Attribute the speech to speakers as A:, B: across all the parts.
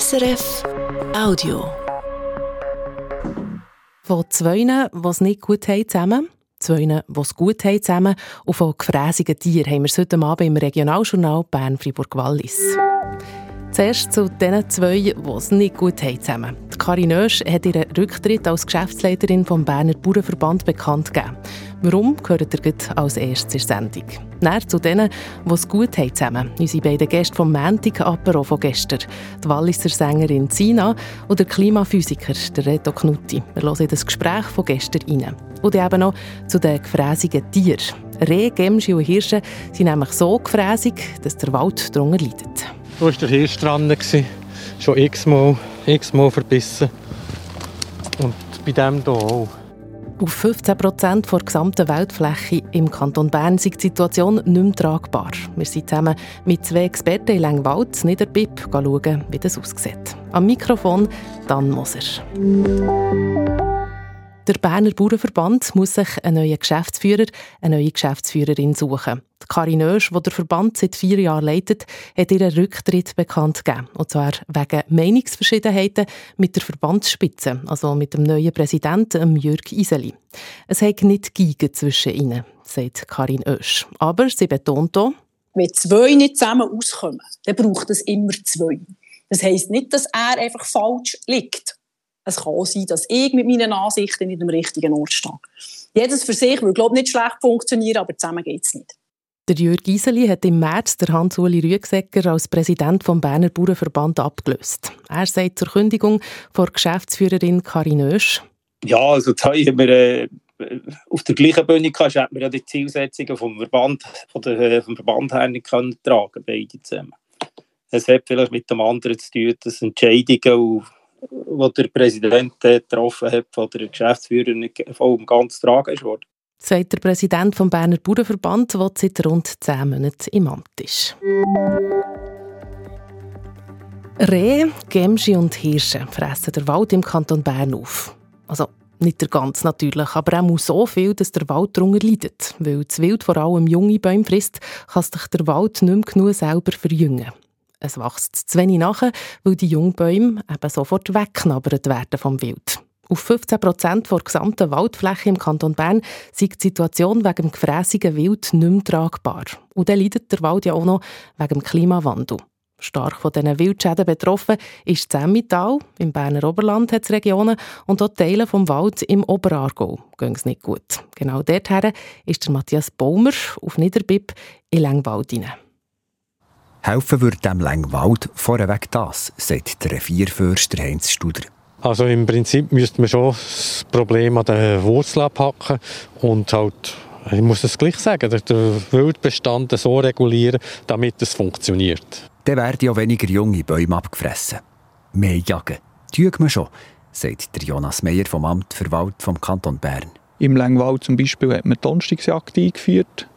A: SRF Audio.
B: Von zwei, die es nicht gut haben zusammen, zwei, die es gut haben zusammen und von gefräßigen Tieren haben wir es heute Abend im Regionaljournal Bern-Fribourg-Wallis. Zuerst zu den zwei, die es nicht gut haben zusammen. Karin Oesch hat ihren Rücktritt als Geschäftsleiterin vom Berner Bauernverband bekannt gegeben. Warum, gehört ihr als erstes in Sendung. Näher zu denen, die es gut haben zusammen. Unsere beiden Gäste vom Montag, aber von gestern. Die Walliser Sängerin Sina und der Klimaphysiker der Reto Knutti. Wir hören das Gespräch von gestern rein. Und eben noch zu den gefräßigen Tieren. Rehe, Gemsche und Hirsche sind nämlich so gefräßig, dass der Wald darunter leidet.
C: Da war der Hirsch dran, schon x-mal x -mal verbissen. Und bei dem hier auch.
B: Auf 15 Prozent der gesamten Weltfläche im Kanton Bern ist die Situation nicht mehr tragbar. Wir sind zusammen mit zwei Experten in Langwald, Niederbib, schauen, wie das aussieht. Am Mikrofon Dan Moser. Der Berner Bauernverband muss sich einen neuen Geschäftsführer, eine neue Geschäftsführerin suchen. Karin Oesch, die der Verband seit vier Jahren leitet, hat ihren Rücktritt bekannt gegeben. Und zwar wegen Meinungsverschiedenheiten mit der Verbandsspitze, also mit dem neuen Präsidenten Jörg Iseli. Es hat nicht Gigen zwischen ihnen, sagt Karin Oesch. Aber sie betont auch,
D: wenn zwei nicht zusammen auskommen, dann braucht es immer zwei. Das heisst nicht, dass er einfach falsch liegt es kann auch sein, dass ich mit meinen Ansichten nicht am richtigen Ort stehe. Jedes für sich würde, glaube ich, nicht schlecht funktionieren, aber zusammen geht es nicht.
B: Der Jürg Giseli hat im März der Hans-Uli Rüegsegger als Präsident vom Berner Bauernverband abgelöst. Er sagt zur Kündigung vor Geschäftsführerin Karin Oesch.
E: Ja, also da haben wir äh, auf der gleichen Bühne gehabt, hat man ja die Zielsetzungen vom Verband, von der, äh, vom Verband her nicht können tragen, beide zusammen. Es hat vielleicht mit dem anderen zu tun, dass Entscheidungen die der Präsident getroffen hat, von der Geschäftsführer nicht voll ganz tragen ist worden.
B: Sagt der Präsident des Berner Bauernverband, der seit rund zehn Monaten im Amt ist. Rehe, Gemsche und Hirsche fressen der Wald im Kanton Bern auf. Also nicht der ganz natürlich, aber auch so viel, dass der Wald darunter leidet. Weil das Wild vor allem junge Bäume frisst, kann sich der Wald nicht mehr genug selber verjüngen. Es wächst zu wenig nach, weil die Jungbäume eben sofort wegknabbert werden vom Wild. Auf 15 Prozent der gesamten Waldfläche im Kanton Bern ist die Situation wegen dem gefräßigen Wild nicht mehr tragbar. Und dann leidet der Wald ja auch noch wegen dem Klimawandel. Stark von diesen Wildschäden betroffen ist das Emmental. Im Berner Oberland hat es Regionen und auch Teile vom Wald im Oberargau gehen es nicht gut. Genau dorthin ist der Matthias Baumer auf Niederbib in Längwald hinein.
F: Helfen würde dem Längwald vorweg das, sagt der Revierförster Heinz Studer.
C: Also im Prinzip müsste man schon das Problem an den Wurzeln abhacken und halt, ich muss es gleich sagen, den Wildbestand so regulieren, damit es funktioniert.
F: Dann werden ja weniger junge Bäume abgefressen. Mehr jagen, tun wir schon, sagt der Jonas Meyer vom Amt für Wald vom Kanton Bern.
G: Im Längwald zum Beispiel hat man die Donnerstagsjagd eingeführt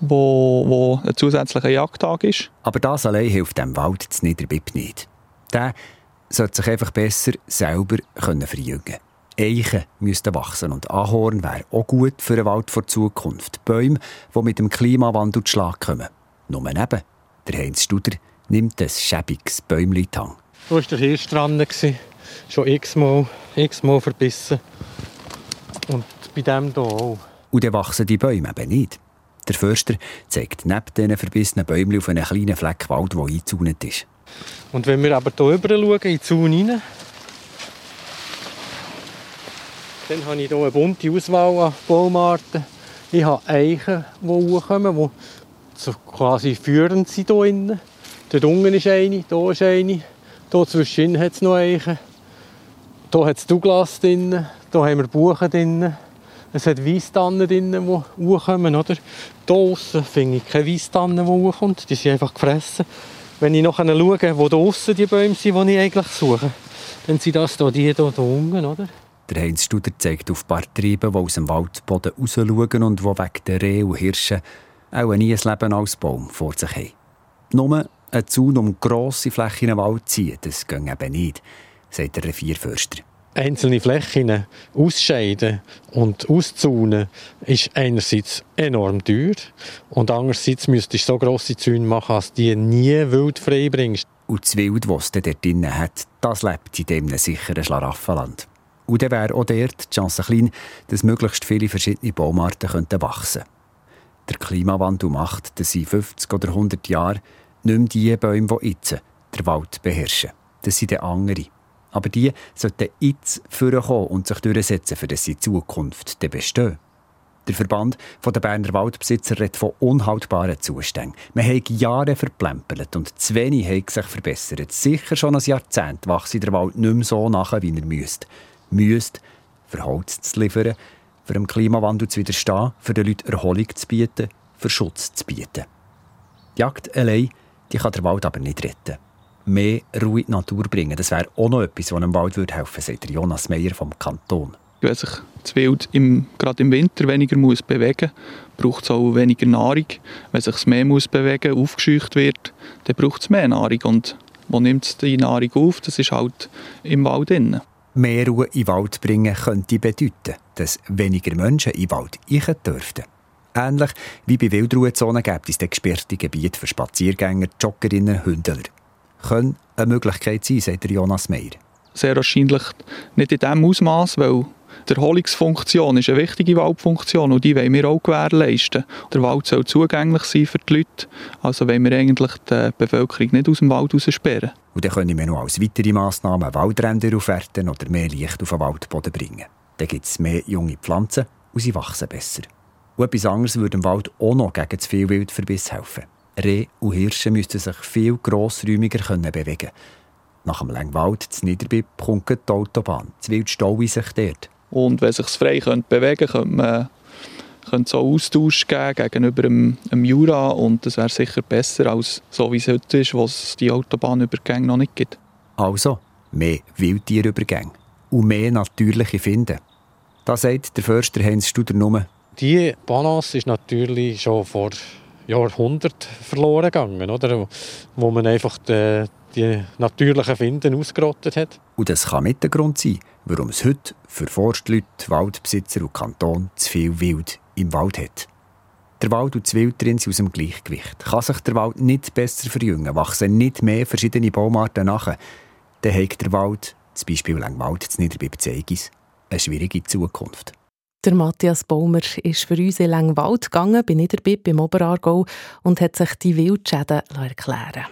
G: wo, wo ein zusätzlicher Jagdtag ist.
F: Aber das allein hilft dem Wald zu Niederbib nicht. Der sollte sich einfach besser selber können verjüngen Eichen müssten wachsen und Ahorn wäre auch gut für den Wald der Zukunft. Bäume, die mit dem Klimawandel zu Schlag kommen. Nur eben, der Heinz Studer nimmt ein schäbiges Bäumchen Da
C: war der Hirsch dran, schon x-mal x -mal verbissen. Und bei dem hier auch.
F: Und dann wachsen die Bäume eben nicht. Der Förster zeigt neben diesen verbissenen Bäumen auf einen kleinen Fleck Wald, der eingezäunt ist.
C: Und wenn wir aber hier rüber schauen, in den Zaun rein, dann habe ich hier eine bunte Auswahl an Baumarten. Ich habe Eichen, die hochkommen, die so quasi führend sind hier innen. Dort unten ist eine, hier ist eine, hier zwischen hat es noch Eichen. Hier hat es Douglas drin, hier haben wir Buchen drin. Es hat Weißtannen drin, die hochkommen. Hier draussen finde ich keine Weißtannen, die hochkommt. Die sind einfach gefressen. Wenn ich noch schaue, wo draussen die Bäume sind, die ich eigentlich suche, dann sind das hier, die hier, hier unten. Oder?
F: Der Heinz Studer zeigt auf ein paar Triebe, die aus dem Waldboden rausschauen und die wegen der Rehe und Hirsche auch ein Leben als Baum vor sich haben. Nur ein Zaun um grosse Flächen Wald ziehen, das geht eben nicht, sagt der Revierförster
C: einzelne Flächen ausscheiden und auszaunen, ist einerseits enorm teuer und andererseits müsstest du so grosse Zäune machen, dass du die nie wildfrei bringst.
F: Und das Wild, das es dort drinnen hat, das lebt in diesem sicheren Schlaraffenland. Und dann wäre auch dort die Chance klein, dass möglichst viele verschiedene Baumarten könnten wachsen könnten. Der Klimawandel macht, dass in 50 oder 100 Jahren nicht mehr die Bäume, die jetzt den Wald beherrschen. Das sind andere. Aber die sollten jetzt vorkommen und sich durchsetzen, für dass sie in Zukunft bestehen. Der Verband der Berner Waldbesitzer redet von unhaltbaren Zuständen. Man hat Jahre verplempelt und zu wenig hat sich verbessert. Sicher schon ein Jahrzehnt wächst der Wald nicht mehr so nach, wie er müsste. Müsste, für Holz zu liefern, für dem Klimawandel zu widerstehen, für den Leuten Erholung zu bieten, für Schutz zu bieten. Die Jagd allein die kann der Wald aber nicht retten. Mehr Ruhe in die Natur bringen, das wäre auch noch etwas, was einem Wald helfen würde, sagt Jonas Meyer vom Kanton.
G: Wenn sich das Wild im, gerade im Winter weniger muss bewegen muss, braucht es auch weniger Nahrung. Wenn sich mehr muss bewegen muss, aufgescheucht wird, dann braucht es mehr Nahrung. Und wo nimmt es die Nahrung auf? Das ist halt im Wald drin.
F: Mehr Ruhe in den Wald bringen könnte bedeuten, dass weniger Menschen in den Wald rein dürften. Ähnlich wie bei Wildruhezonen gibt es gesperrte Gebiete für Spaziergänger, Joggerinnen, Hündler. Können eine Möglichkeit sein, sagt Jonas Meyer.
G: Sehr wahrscheinlich nicht in diesem Ausmaß, weil die Erholungsfunktion ist eine wichtige Waldfunktion und die wollen wir auch gewährleisten. Der Wald soll zugänglich sein für die Leute, also wollen wir eigentlich die Bevölkerung nicht aus dem Wald raussperren.
F: Und dann können wir noch als weitere Massnahmen Waldränder aufwerten oder mehr Licht auf den Waldboden bringen. Dann gibt es mehr junge Pflanzen und sie wachsen besser. Und etwas anderes würde im Wald auch noch gegen zu viel Wildverbiss helfen. Reh und Hirsche müssten sich viel grossräumiger bewegen können. Nach dem Längwald zu Niederbipp kommt die Autobahn. Das Wild staue sich dort.
G: Und wenn sich frei könnte bewegen könnte, man könnte auch Austausch geben gegenüber dem, dem Jura und das wäre sicher besser als so wie es heute ist, wo es die Autobahnübergänge noch nicht gibt.
F: Also mehr Wildtierübergänge und mehr natürliche Finden. Da sagt der Förster Heinz Studer nur,
C: die Balance ist natürlich schon vor Jahrhunderten verloren gegangen, oder? wo man einfach die, die natürlichen Finden ausgerottet hat.
F: Und das kann mit der Grund sein, warum es heute für Forstleute, Waldbesitzer und Kanton zu viel Wild im Wald hat. Der Wald und das Wild drin sind aus dem Gleichgewicht. Kann sich der Wald nicht besser verjüngen, wachsen nicht mehr verschiedene Baumarten nach, dann hat der Wald, zum Beispiel Langwald zu Niederbipp Zeigis, eine schwierige Zukunft.
B: Der Matthias Baumer ist für uns in Langwald gegangen, bei Niederbipp im Oberaargau und hat sich die Wildschäden erklären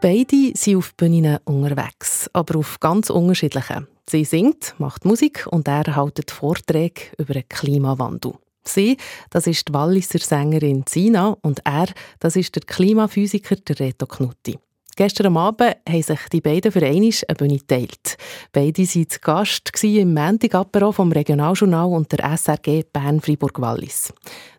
B: Beide sind auf Bühnen unterwegs, aber auf ganz unterschiedlichen. Sie singt, macht Musik und er hält Vorträge über den Klimawandel. Sie, das ist die Walliser Sängerin Sina und er, das ist der Klimaphysiker Reto Knutti. Gestern Abend haben sich die beiden für einmal eine Bühne geteilt. Beide waren zu Gast im Montag vom Regionaljournal und der SRG Bern-Fribourg-Wallis.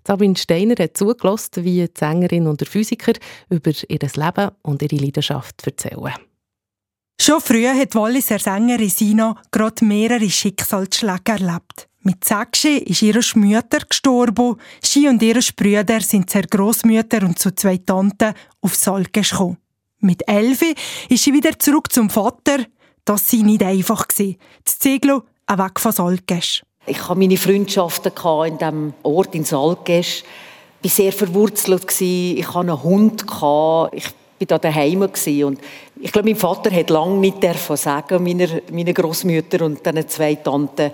B: Sabine Steiner hat zugelassen, wie die Sängerin und der Physiker über ihr Leben und ihre Leidenschaft erzählen.
H: Schon früh hat Walliser Sängerin Sina gerade mehrere Schicksalsschläge erlebt. Mit sechs ist ihre Mutter gestorben. Sie und ihre Brüder sind zur Großmütter und zu zwei Tanten auf Salge gekommen. Mit elf ist sie wieder zurück zum Vater. Das war nicht einfach. Das Zeglo weg von Salgesch.
I: Ich hatte meine Freundschaften in diesem Ort in Salgesch. Ich war sehr verwurzelt. Ich hatte einen Hund. Ich war da daheim. Und ich glaube, mein Vater hat lange nicht sagen, meiner, meiner Großmütter und diesen zwei Tanten,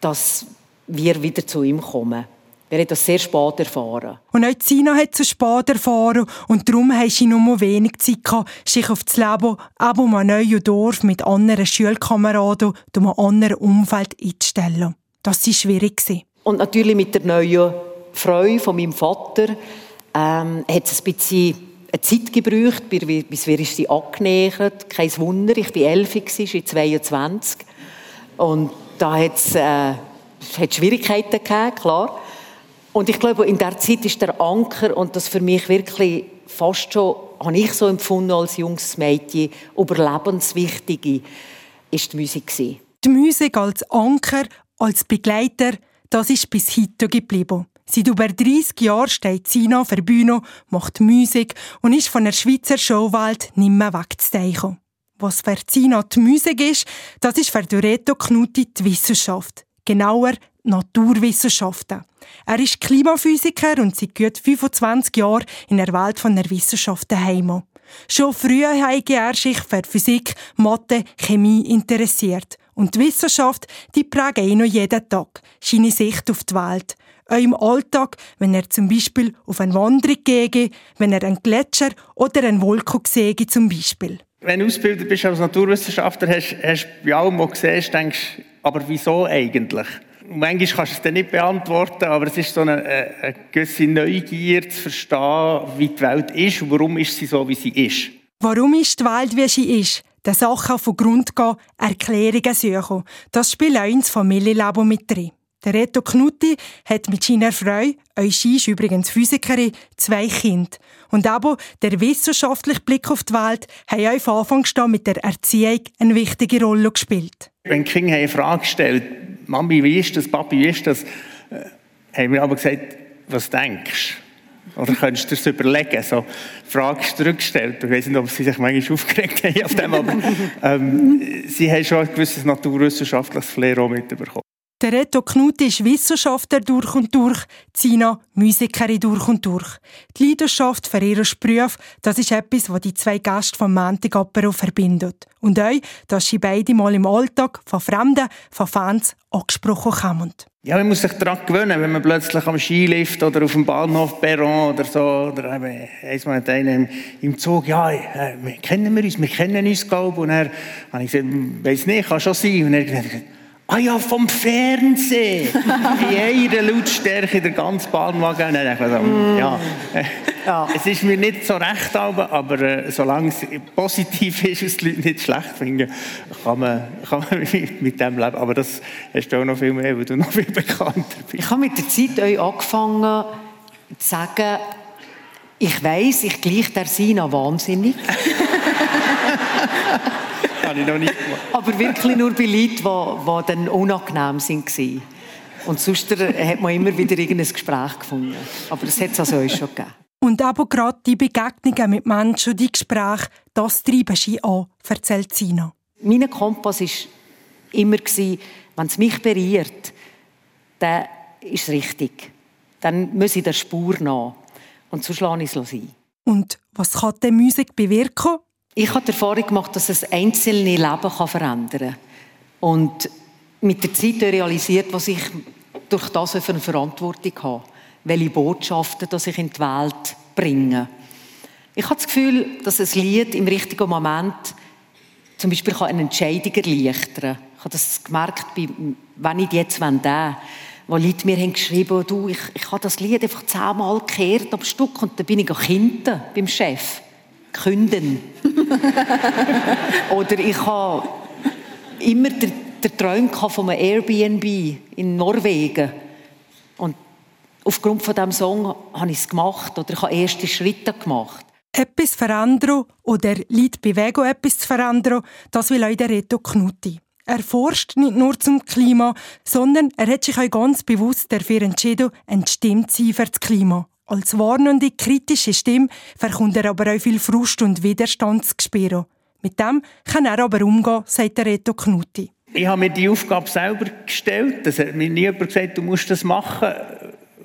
I: dass wir wieder zu ihm kommen. Wir haben das sehr spät erfahren.
H: Und auch Sina hat es spät erfahren und darum hatte sie nur wenig Zeit, gehabt, sich auf das Leben ab um ein neues Dorf mit anderen Schulkameraden und einem anderen Umfeld einzustellen. Das war schwierig.
I: Und natürlich mit der neuen Frau von meinem Vater ähm, hat es ein bisschen eine Zeit gebraucht, bis wir sie angenähert Kein Wunder, ich war elf, sie 22. Und da hat es äh, Schwierigkeiten gegeben, klar. Und ich glaube, in der Zeit ist der Anker und das für mich wirklich fast schon, habe ich so empfunden als junges Mädchen, überlebenswichtige, ist die Musik.
H: Die Musik als Anker, als Begleiter, das ist bis heute geblieben. Seit über 30 Jahren steht Sina der Bühne, macht Musik und ist von der Schweizer Showwelt nicht mehr wegzudenken. Was für Sina die Musik ist, das ist für Doreto Knutti die Wissenschaft. Genauer Naturwissenschaften. Er ist Klimaphysiker und seit gut 25 Jahren in der Welt von der Wissenschaft daheim. Schon früh habe er sich für Physik, Mathe, Chemie interessiert. Und die Wissenschaft, die prägt ihn noch jeden Tag, seine Sicht auf die Welt. Auch im Alltag, wenn er zum Beispiel auf eine Wanderung gehe, wenn er einen Gletscher oder einen Wolken sehe zum Beispiel.
J: Wenn du ausgebildet bist als Naturwissenschaftler, hast, hast du bei allem, was du siehst, denkst aber wieso eigentlich? manchmal kannst du es dann nicht beantworten, aber es ist so eine, eine gewisse Neugier zu verstehen, wie die Welt ist und warum ist sie so, wie sie ist.
H: Warum ist die Welt, wie sie ist? Der Sache von Grund gehen, Erklärungen suchen. Das spielt auch ins Familienleben mit drin. Der Reto Knutti hat mit seiner Frau, sie ist übrigens Physikerin, zwei Kinder. Und aber der wissenschaftliche Blick auf die Welt hat auch von Anfang an mit der Erziehung eine wichtige Rolle gespielt.
J: Wenn die Kinder eine Frage gestellt Mami, wie ist das, Papi, wie ist das, äh, haben wir aber gesagt, was denkst du? Oder könntest du das überlegen? So, Frage zurückgestellt. Ich weiß nicht, ob sie sich manchmal aufgeregt haben auf dem, aber ähm, sie haben schon ein gewisses naturwissenschaftliches Flair auch mitbekommen.
H: Der Reto Knutti ist Wissenschaftler durch und durch, Zina Musikerin durch und durch. Die Leidenschaft für ihren Beruf, das ist etwas, was die zwei Gäste vom Montag verbindet. Und auch, dass sie beide mal im Alltag von Fremden, von Fans angesprochen kommen.
J: Ja, man muss sich daran gewöhnen, wenn man plötzlich am Skilift oder auf dem Bahnhof Perron oder so, oder eben, einmal mit einem im Zug, ja, äh, kennen wir uns, wir kennen uns, glaube ich. Und er ich gesagt, weiss nicht, kann schon sein. Und er hat gesagt, Ah ja, vom Fernsehen. In einer Lautstärke der ganze Bahnwagen. Und dann so, mm. ja. ja. Es ist mir nicht so recht, aber äh, solange es positiv ist und die Leute nicht schlecht finden, kann man, kann man mit, dem leben. Aber das hast du auch noch viel mehr, weil du noch viel bekannter bist.
I: Ich habe mit der Zeit euch angefangen zu sagen, ich weiss, ich gleich der Sina wahnsinnig.
J: Habe ich noch nicht gemacht.
I: Aber wirklich nur bei Leuten, die, die dann unangenehm waren. Und sonst hat man immer wieder irgendein Gespräch gefunden. Aber das hat es also schon gegeben.
H: Und aber gerade die Begegnungen mit Menschen und die Gespräche, das treiben sie an, erzählt Sina.
I: Mein Kompass war immer, wenn es mich berührt, dann ist es richtig. Dann muss ich der Spur nach. Und so schlage ich es ein.
H: Und was kann die Musik bewirken?
I: Ich habe die Erfahrung gemacht, dass es einzelne Leben verändern kann. Und mit der Zeit realisiert, was ich durch das für eine Verantwortung habe. Welche Botschaften dass ich in die Welt bringe. Ich habe das Gefühl, dass ein Lied im richtigen Moment zum Beispiel eine Entscheidung erleichtern kann. Ich habe das gemerkt, wenn ich jetzt da, wo Leute mir haben geschrieben du, ich, ich habe das Lied einfach zehnmal gekehrt am Stück und dann bin ich hinten beim Chef künden. Oder ich habe immer den, den Traum von einem Airbnb in Norwegen. Und aufgrund von diesem Song habe ich es gemacht oder ich habe erste Schritte gemacht.
H: Etwas verändern oder Leute bewegen, etwas zu verändern, das will auch der Reto Knutti. Er forscht nicht nur zum Klima, sondern er hat sich auch ganz bewusst dafür entschieden, ein sein für das Klima. Als warnende, kritische Stimme verkommt er aber auch viel Frust und Widerstand zu spüren. Mit dem kann er aber umgehen, sagt der Reto Knutti.
J: Ich habe mir die Aufgabe selber gestellt. Das hat mir nie jemand gesagt, du musst das machen.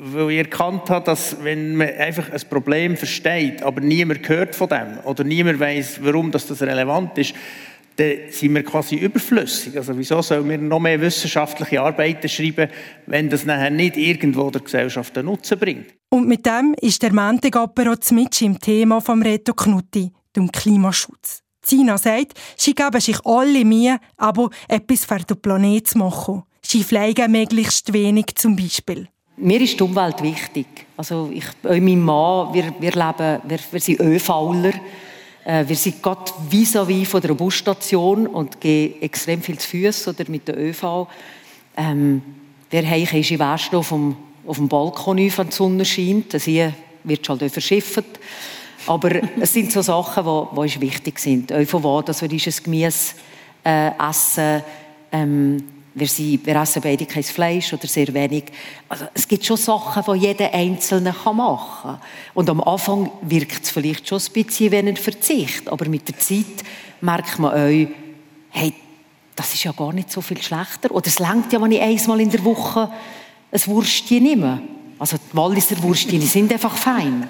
J: Weil ich erkannt habe, dass wenn man einfach ein Problem versteht, aber niemand hört von dem oder niemand weiß, warum das relevant ist, dann sind wir quasi überflüssig. Also wieso sollen wir noch mehr wissenschaftliche Arbeiten schreiben, wenn das nachher nicht irgendwo der Gesellschaft einen Nutzen bringt?
H: Und mit dem ist der Montag aber auch mit im Thema vom Reto Knutti, dem Klimaschutz. Zina sagt, sie geben sich alle Mühe, aber etwas für den Planeten zu machen. Sie pflegen möglichst wenig zum Beispiel.
I: Mir ist die Umwelt wichtig. Also ich, mein Mann, wir, wir leben, wir, wir sind ÖVler. Äh, wir sind gerade vis-à-vis von der Busstation und gehen extrem viel zu Fuß oder mit der ÖV. Ähm, wir haben einen West auf dem, auf dem Balkon, wenn die Sonne scheint. Das hier wird halt verschifft. Aber es sind so Sachen, die, die wichtig sind. Auch von wo, dass wir dieses Gemüse äh, essen. Ähm, wir, sind, wir essen beide kein Fleisch oder sehr wenig. Also, es gibt schon Sachen, die jeder Einzelne machen kann. Und am Anfang wirkt es vielleicht schon ein bisschen wie ein Verzicht. Aber mit der Zeit merkt man auch, hey, das ist ja gar nicht so viel schlechter. Oder es längt ja, wenn ich einmal in der Woche ein Wurstchen nehme. Also die Walliser Wurstchen sind einfach fein.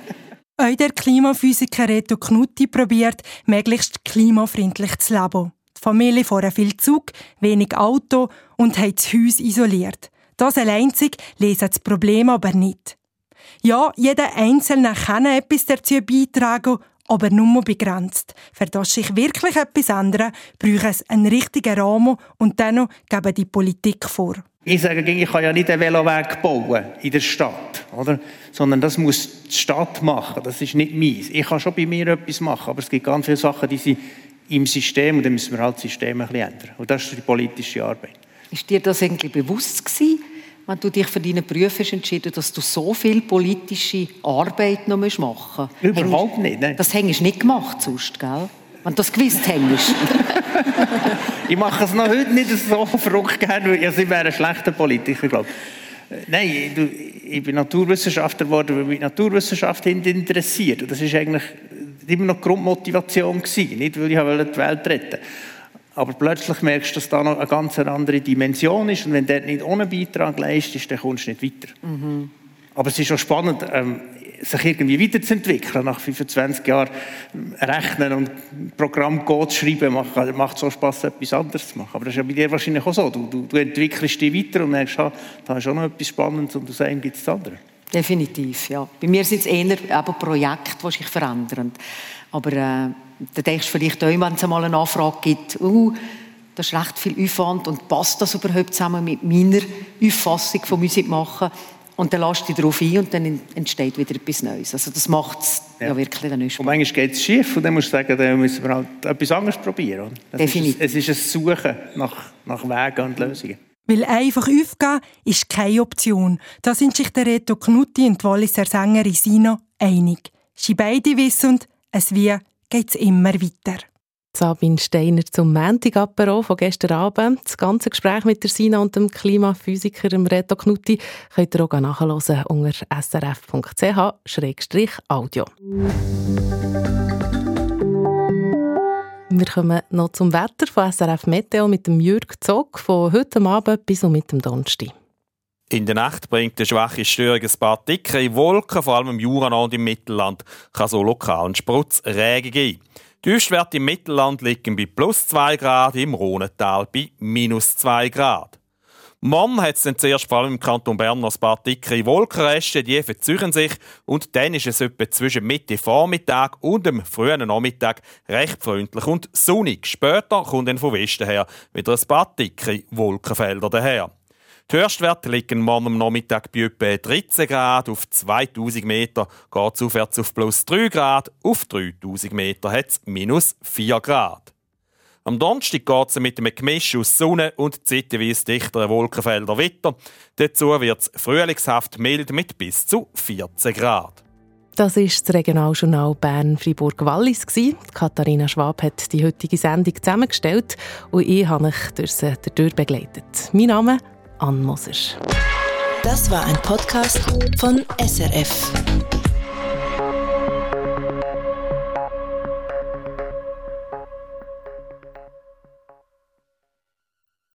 H: Auch der Klimaphysiker Reto Knutti probiert, möglichst klimafreundlich zu leben. Familie fährt viel Zug, wenig Auto und hat das Haus isoliert. Das allein lesen das Problem aber nicht. Ja, jeder Einzelne kann etwas dazu beitragen, aber nur begrenzt. Für das sich wirklich etwas ändern, braucht es einen richtigen Rahmen und dann geben die Politik vor.
J: Ich sage, ich kann ja nicht einen Veloweg bauen in der Stadt, oder? sondern das muss die Stadt machen. Das ist nicht meins. Ich kann schon bei mir etwas machen, aber es gibt ganz viele Sachen, die sind im System und dann müssen wir halt das System ein bisschen ändern. Und das ist die politische Arbeit.
I: Ist dir das eigentlich bewusst gewesen, wenn du dich für deinen Beruf hast entschieden dass du so viel politische Arbeit noch machen musst?
J: Überhaupt hängst, nicht.
I: Nein. Das hängst du nicht gemacht sonst, gell? Wenn du das gewusst hängst.
J: ich mache es noch heute nicht so verrückt gerne, also ich wäre ein schlechter Politiker, glaube ich. Nein, du, ich bin Naturwissenschaftler geworden, weil mich Naturwissenschaft interessiert. Und das ist eigentlich immer noch die Grundmotivation gewesen, nicht weil ich die Welt retten wollte. Aber plötzlich merkst du, dass da noch eine ganz andere Dimension ist und wenn der nicht ohne Beitrag leistest, dann kommst du nicht weiter. Mhm. Aber es ist auch spannend, ähm, sich irgendwie weiterzuentwickeln. Nach 25 Jahren rechnen und Programm Code schreiben, macht, macht so Spaß, etwas anderes zu machen. Aber das ist ja bei dir wahrscheinlich auch so. Du, du, du entwickelst dich weiter und merkst, ah, da ist auch noch etwas Spannendes und aus einem gibt es das andere.
I: Definitiv, ja. Bei mir sind es eher eben Projekte, die sich verändern. Aber äh, da denkst du vielleicht auch, wenn es einmal eine Anfrage gibt, uh, das ist recht viel Aufwand und passt das überhaupt zusammen mit meiner Auffassung von Musik machen? Und dann lässt du dich darauf ein und dann entsteht wieder etwas Neues. Also das macht es ja. ja. wirklich dann
J: Und manchmal geht es schief und dann musst du sagen, dann müssen wir halt etwas anderes probieren.
I: Definitiv.
J: Ist, es ist ein Suchen nach, nach Wegen und Lösungen.
H: Weil einfach aufgeben ist keine Option. Da sind sich der Reto Knutti und die Walliser Sängerin Sina einig. Sie beide wissen, es wie geht es immer weiter.
B: Sabine Steiner zum Montag-Apero von gestern Abend. Das ganze Gespräch mit der Sina und dem Klimaphysiker Reto Knutti könnt ihr auch nachhören unter srf.ch-audio. Wir kommen noch zum Wetter von SRF Meteo mit dem Jürg Zog von heute Abend bis und mit dem Donnerstag.
K: In der Nacht bringt eine schwache Störung ein paar dickere Wolken, vor allem im Jura und im Mittelland, kann so lokalen Sputzregen geben. Die Tiefstwerte im Mittelland liegen bei plus 2 Grad, im Rhonental bei minus 2 Grad. Morgen hat es zuerst vor allem im Kanton Bern noch ein paar dickere Wolkenreste, die verzögern sich und dann ist es etwa zwischen Mitte Vormittag und dem frühen Nachmittag recht freundlich und sonnig. Später kommt dann von Westen her wieder ein paar dicke Wolkenfelder daher. Die Höchstwerte liegen morgen am Nachmittag bei etwa 13 Grad. Auf 2000 Meter geht es aufwärts auf plus 3 Grad. Auf 3000 Meter hat es minus 4 Grad. Am Donnerstag geht es mit einem Gemisch aus Sonne und zeitweise dichteren Wolkenfelder weiter. Dazu wird es frühlingshaft mild mit bis zu 14 Grad.
B: Das ist das Regionaljournal Bern-Fribourg-Wallis. Katharina Schwab hat die heutige Sendung zusammengestellt und ich habe mich durch sie dadurch begleitet. Mein Name Ann Moser.
A: Das war ein Podcast von SRF.